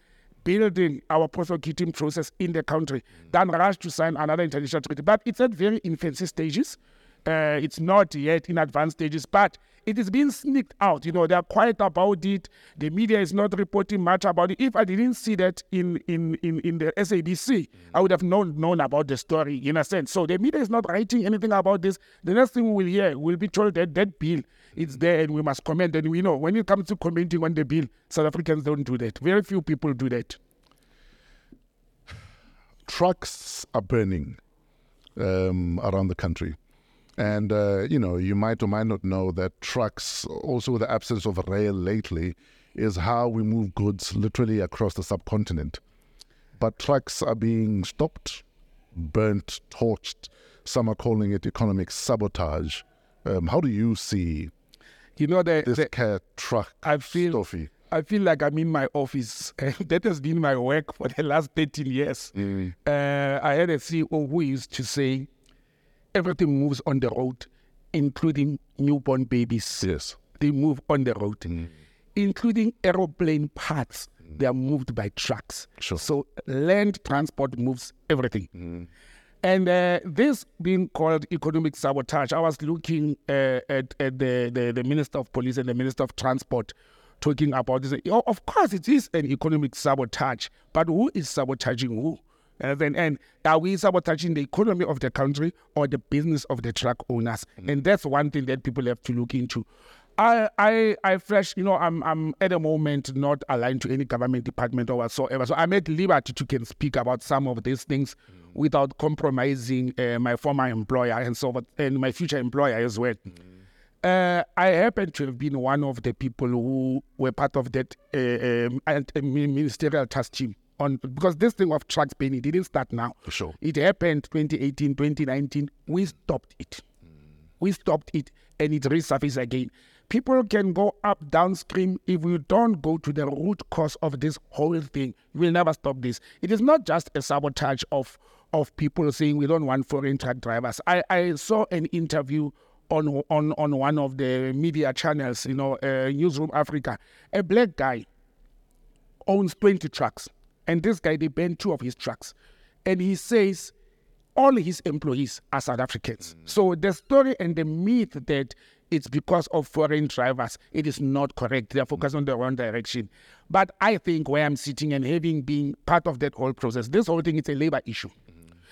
building our prosecuting process in the country than rush to sign another international treaty. But it's at very infancy stages. Uh, it's not yet in advanced stages, but it is being sneaked out. You know, they're quiet about it. The media is not reporting much about it. If I didn't see that in in in, in the SABC, I would have known known about the story in a sense. So the media is not writing anything about this. The next thing we will hear, we'll be told that that bill is there and we must comment. And we know when it comes to commenting on the bill, South Africans don't do that. Very few people do that. trucks are burning um, around the country. And, uh, you know, you might or might not know that trucks, also with the absence of rail lately, is how we move goods literally across the subcontinent. But trucks are being stopped, burnt, torched. Some are calling it economic sabotage. Um, how do you see You know, the, this the, car truck I feel stuffy? I feel like I'm in my office. that has been my work for the last 13 years. Uh, I had a CEO who used to say, everything moves on the road, including newborn babies. Yes. They move on the road, including aeroplane parts. They are moved by trucks. Sure. So land transport moves everything. And uh, this being called economic sabotage, I was looking uh, at, at the, the, the Minister of Police and the Minister of Transport talking about this. Oh, Of course, it is an economic sabotage, but who is sabotaging who? And, then, and are we sabotaging the economy of the country or the business of the truck owners? And that's one thing that people have to look into. I, I, I fresh, you know, I'm, I'm at the moment not aligned to any government department or whatsoever. So I'm at liberty to can speak about some of these things without compromising uh, my former employer and so forth, and my future employer as well. Uh, I happen to have been one of the people who were part of that uh, um, uh, mi- ministerial task team on because this thing of trucks banning didn't start now. Sure. It happened 2018, 2019. We stopped it. We stopped it and it resurfaced again. People can go up downstream if we don't go to the root cause of this whole thing. We'll never stop this. It is not just a sabotage of of people saying we don't want foreign truck drivers. I, I saw an interview on on on one of the media channels, you know, uh, Newsroom Africa. A black guy owns 20 trucks. And this guy, they banned two of his trucks. And he says all his employees are South Africans. Mm. So the story and the myth that it's because of foreign drivers, it is not correct. They're mm. focused on the wrong direction. But I think where I'm sitting and having been part of that whole process, this whole thing is a labor issue.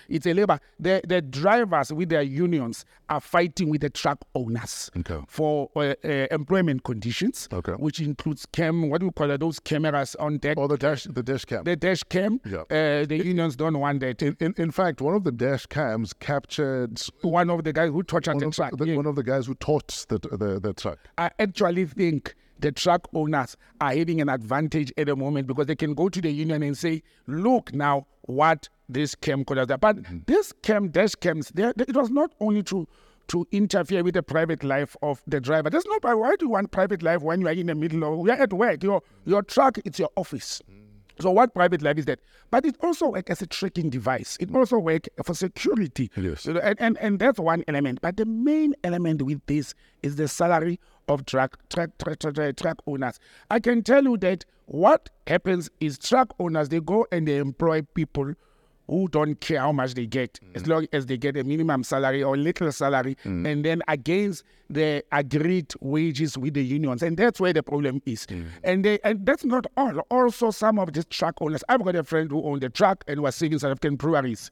It's a labor. The, the drivers with their unions are fighting with the truck owners Okay. for uh, uh, employment conditions, Okay. which includes cam. What do we call it? Those cameras on deck. Or the dash, the dash cam. The dash cam. Yeah. Uh, the unions don't want that. in, in, in fact, one of the dash cams captured One of the guys who tortured the truck. the, yeah. one of the guys who taught the, the, the truck. I actually think the truck owners are having an advantage at the moment because they can go to the union and say, look now what this cam could have done. But mm-hmm. this cam, dash cams, it was not only to to interfere with the private life of the driver. That's not why do you want private life when you are in the middle of you're at work? Your your truck, it's your office. Mm-hmm. So what private life is that? But it also works as a tracking device. It also works for security. Yes. And, and, and that's one element. But the main element with this is the salary of truck, truck, truck, truck, truck, truck owners. I can tell you that what happens is truck owners, they go and they employ people who don't care how much they get, mm. as long as they get a minimum salary or little salary, mm. and then against the agreed wages with the unions. And that's where the problem is. Mm. And they, and that's not all. Also, some of these truck owners, I've got a friend who owned a truck and was saving South African breweries.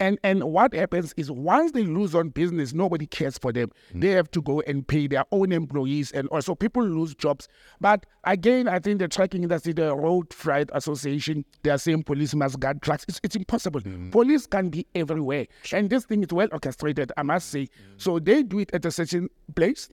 And and what happens is once they lose on business, nobody cares for them. Hmm. They have to go and pay their own employees, and also people lose jobs. But again, I think the trucking industry, the Road Freight Association, they are saying police must guard trucks. It's, it's impossible. Hmm. Police can be everywhere, and this thing is well orchestrated. I must say. Hmm. So they do it at a certain place.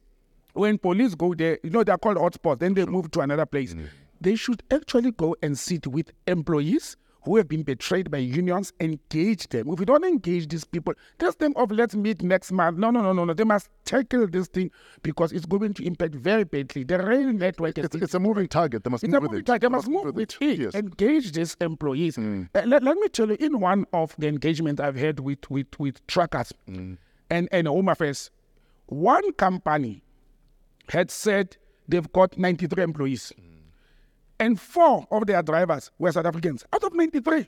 When police go there, you know they're called hotspots. Then they move to another place. They should actually go and sit with employees who have been betrayed by unions, engage them. If we don't engage these people, just think of let's meet next month. No, no, no, no, no. They must tackle this thing because it's going to impact very badly. The rail network is It's, it's a moving target. They must it's move a with moving it. target. They must move with it. Yes. Mm. Engage these employees. Uh, let, let me tell you, in one of the engagements I've had with with with truckers Mm. and and Home Affairs, one company had said they've got 93 employees, and four of their drivers were South Africans out of 93.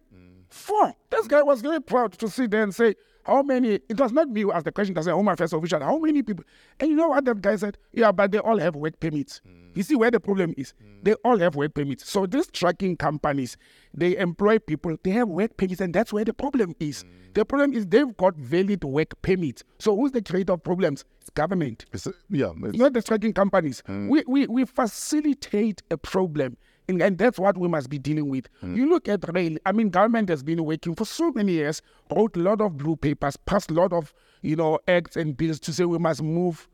Four. This guy was very proud to sit there and say, how many, it was not me who asked the question, was a Home Affairs official, how many people? And you know what that guy said? Yeah, but they all have work permits. You see where the problem is? They all have work permits. So these trucking companies, they employ people, they have work permits, and that's where the problem is. The problem is they've got valid work permits. So who's the creator of problems? It's government It's, yeah, it's, not the trucking companies. Hmm. We, we, we facilitate a problem. And, and that's what we must be dealing with. Mm. You look at rail. I mean, government has been working for so many years, wrote a lot of blue papers, passed a lot of, you know, acts and bills to say we must move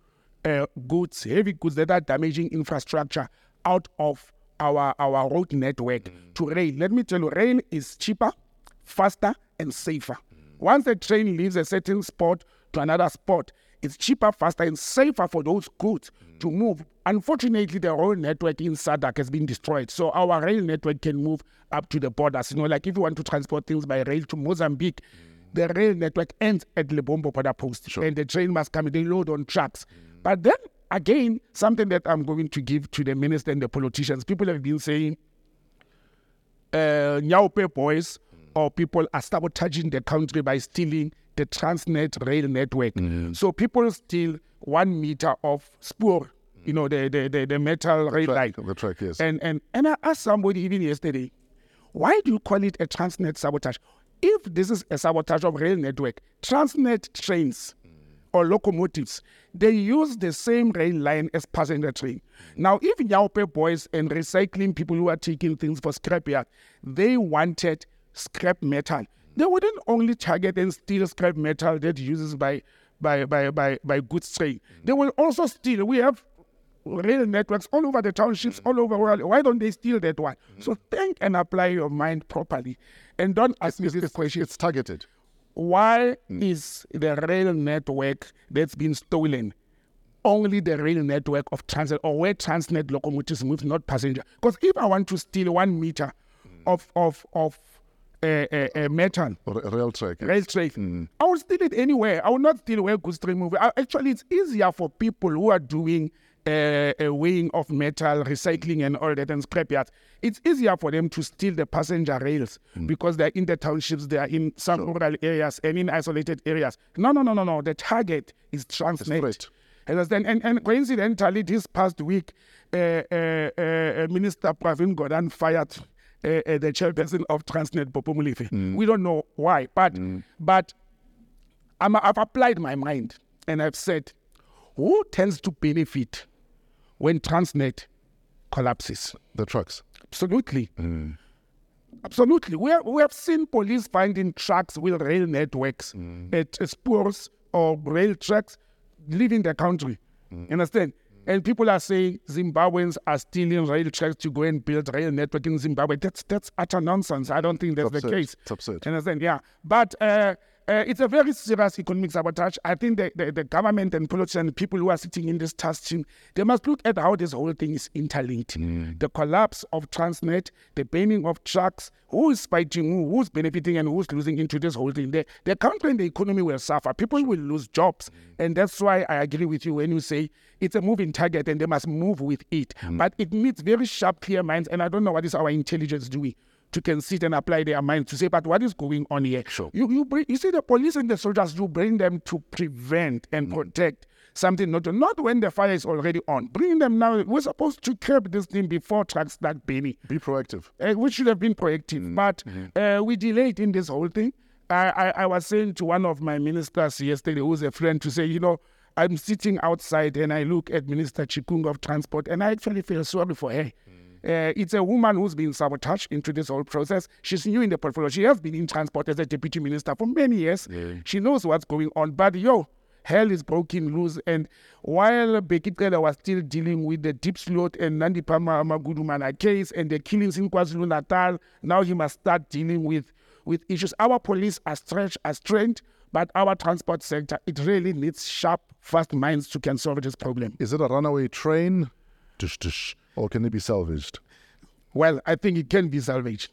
uh, goods, heavy goods that are damaging infrastructure out of our our road network mm. to rail. Let me tell you, rail is cheaper, faster, and safer. Mm. Once a train leaves a certain spot to another spot, it's cheaper, faster, and safer for those goods to move. Unfortunately, the rail network in SADC has been destroyed. So our rail network can move up to the borders. You know, like if you want to transport things by rail to Mozambique, the rail network ends at Lebombo border post. And the train must come, they load on trucks. But then again, something that I'm going to give to the minister and the politicians, people have been saying, uh, Nyaope boys or people are sabotaging the country by stealing the Transnet rail network. So people steal one meter of spoor, you know, the, the, the, the metal rail line. the track, yes. And, and, and I asked somebody even yesterday, why do you call it a Transnet sabotage? If this is a sabotage of rail network, Transnet trains or locomotives, they use the same rail line as passenger train. Now, if Nyaope boys and recycling people who are taking things for scrapyard, they wanted scrap metal, they wouldn't only target and steal scrap metal that uses by by by by, by goods train. They will also steal. We have rail networks all over the townships, all over the world. Why don't they steal that one? So think and apply your mind properly. And don't ask me this question. it's targeted. Why mm. is the rail network that's been stolen only the rail network of Transnet or where Transnet locomotives move, not passenger? Because if I want to steal one meter mm. of of of uh, uh, uh, metal, Or a rail track. rail train. I will steal it anywhere. I will not steal where goods train move. I- Actually, it's easier for people who are doing uh, a weighing of metal, recycling, and all that, and scrapyards. It's easier for them to steal the passenger rails because they're in the townships, they are in some rural areas and in isolated areas. No, no, no, no, no. The target is Transnet. Understand? And, and coincidentally, this past week, uh, uh, uh, Minister Pravin Gordhan fired uh, uh, the chairperson of Transnet, Popo Molefe. We don't know why, but but I'm, I've applied my mind and I've said, who tends to benefit when Transnet collapses? The trucks. Absolutely. Absolutely. We have, we have seen police finding trucks with rail networks at uh, spurs or rail tracks leaving the country. Understand? And people are saying Zimbabweans are stealing rail tracks to go and build rail network in Zimbabwe. That's that's utter nonsense. I don't think that's the absurd. case. It's absurd. Understand? Yeah. But uh, uh, it's a very serious economic sabotage. I think the, the, the government and politicians, people who are sitting in this task team, they must look at how this whole thing is interlinked. Mm. The collapse of Transnet, the banning of trucks, who is fighting who, who's benefiting and who's losing into this whole thing. The, the country and the economy will suffer. People will lose jobs. Mm. And that's why I agree with you when you say it's a moving target and they must move with it. Mm. But it needs very sharp, clear minds. And I don't know what is our intelligence doing to can sit and apply their minds to say, but what is going on here? Sure. You you bring, you see the police and the soldiers, you bring them to prevent and protect something not not when the fire is already on. Bring them now. We're supposed to curb this thing before trucks start burning. Be proactive. Uh, we should have been proactive, but uh, we delayed in this whole thing. I, I, I was saying to one of my ministers yesterday, who's a friend, to say, you know, I'm sitting outside and I look at Minister Chikunga of Transport and I actually feel sorry for her. Uh, it's a woman who's been sabotaged into this whole process. She's new in the portfolio. She has been in transport as a deputy minister for many years. She knows what's going on. But yo, hell is broken loose. And while Bheki Cele was still dealing with the Diepsloot and Nandipha Magudumana case and the killings in KwaZulu Natal, now he must start dealing with, with issues. Our police are stretched, are trained, but our transport sector, it really needs sharp, fast minds to can solve this problem. Is it a runaway train? Tush, tush. Or can it be salvaged? Well, I think it can be salvaged.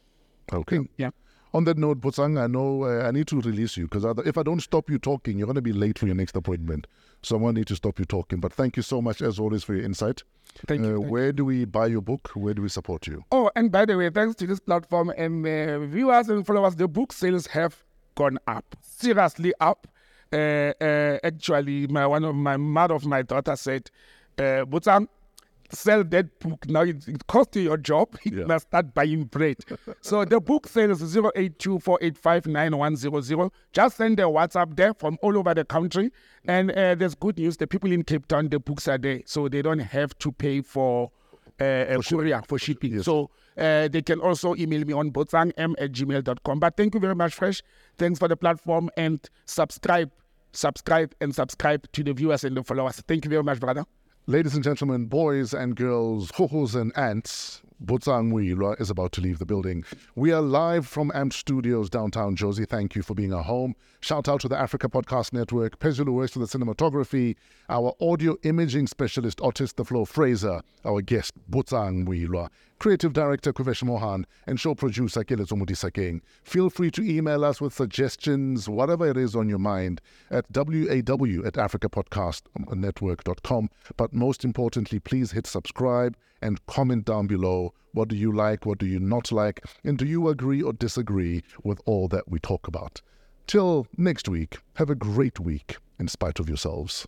Okay. Yeah. On that note, Botsang, I know uh, I need to release you because if I don't stop you talking, you're going to be late for your next appointment. So I'm going to need to stop you talking. But thank you so much, as always, for your insight. Thank you. Uh, thank where do we buy your book? Where do we support you? Oh, and by the way, thanks to this platform and uh, viewers and followers, the book sales have gone up, seriously up. Uh, uh, actually, my one of my mother of my daughter said, uh, Botsang, sell that book now. It, it cost you your job. You Yeah. must start buying bread. so the book sales 0824859100. Just send a WhatsApp there from all over the country. And uh, there's good news. The people in Cape Town, the books are there, so they don't have to pay for uh, a courier for shipping. So uh, they can also email me on botsangm at gmail.com. But thank you very much, Fresh. Thanks for the platform and subscribe, subscribe, and subscribe to the viewers and the followers. Thank you very much, brother. Ladies and gentlemen, boys and girls, hohos and ants, Botsang Moiloa is about to leave the building. We are live from AMP Studios downtown Jozi. Thank you for being our home. Shout out to the Africa Podcast Network, Pezulu West for the cinematography, our audio imaging specialist, Otis the Flow Fraser, our guest, Botsang Moiloa, creative director, Kuvesh Mohan, and show producer, Kelezo Mudisakeng. Feel free to email us with suggestions, whatever it is on your mind, at waw at africapodcastnetwork.com. But most importantly, please hit subscribe and comment down below. What do you like? What do you not like? And do you agree or disagree with all that we talk about? Till next week, have a great week in spite of yourselves.